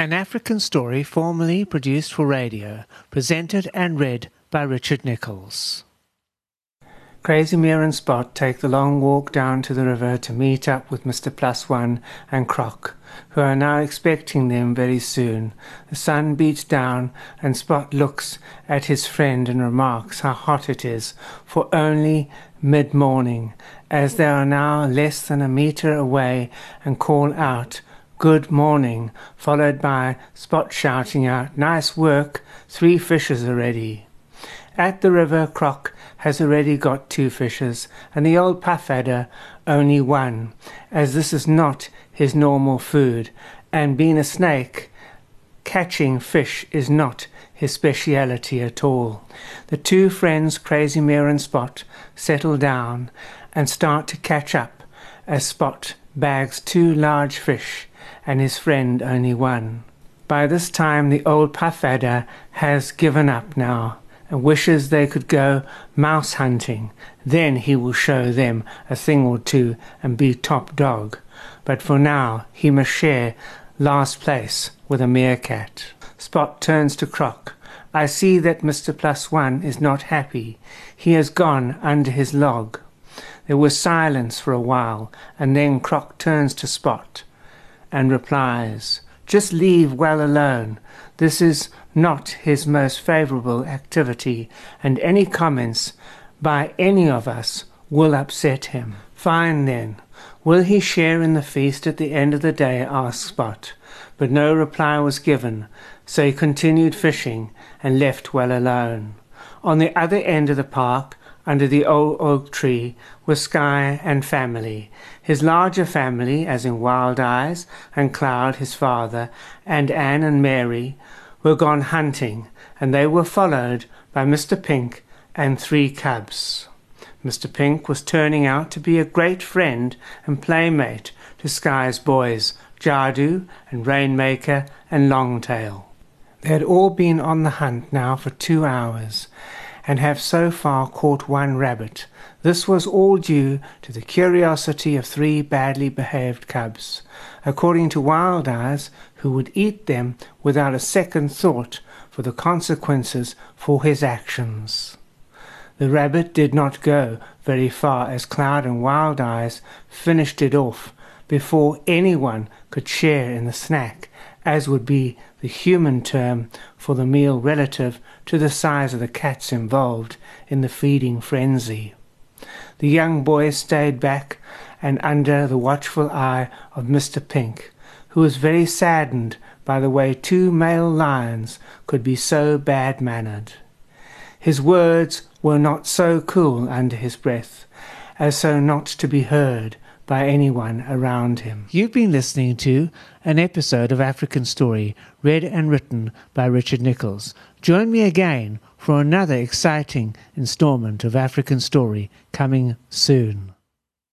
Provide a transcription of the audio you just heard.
An African story formerly produced for radio, presented and read by Richard Nicholls. Krasimir and Spot take the long walk down to the river to meet up with Mr. Plus One and Croc, who are now expecting them very soon. The sun beats down, and Spot looks at his friend and remarks how hot it is for only mid morning, as they are now less than a metre away, and call out, Good morning, followed by Spot shouting out, Nice work, three fishes already. At the river, Croc has already got two fishes, and the old puff adder only one, as this is not his normal food, and being a snake, catching fish is not his speciality at all. The two friends, Krasimir and Spot, settle down and start to catch up as Spot bags two large fish and his friend only one. By this time the old adder has given up now and wishes they could go mouse hunting. Then he will show them a thing or two and be top dog. But for now he must share last place with a meerkat. Spot turns to Croc. I see that Mr. Plus One is not happy. He has gone under his log. There was silence for a while, and then Croc turns to Spot and replies, Just leave well alone. This is not his most favorable activity, and any comments by any of us will upset him. Fine then. Will he share in the feast at the end of the day? asked Spot. But no reply was given, so he continued fishing and left well alone. On the other end of the park, under the old oak tree were Sky and family, his larger family, as in Wild Eyes and Cloud, his father, and Anne and Mary, were gone hunting, and they were followed by Mr. Pink and three cubs. Mr. Pink was turning out to be a great friend and playmate to Sky's boys, Jadu and Rainmaker and Longtail. They had all been on the hunt now for two hours, and have so far caught one rabbit. This was all due to the curiosity of three badly behaved cubs, according to Wild Eyes, who would eat them without a second thought for the consequences for his actions. The rabbit did not go very far as Cloud and Wild Eyes finished it off before anyone could share in the snack, as would be the human term for the meal relative to the size of the cats involved in the feeding frenzy. The young boy stayed back and under the watchful eye of Mr. Pink, who was very saddened by the way two male lions could be so bad mannered. His words were not so cool under his breath as so not to be heard by anyone around him. You've been listening to an episode of African Story, read and written by Richard Nicholls. Join me again for another exciting installment of African Story coming soon.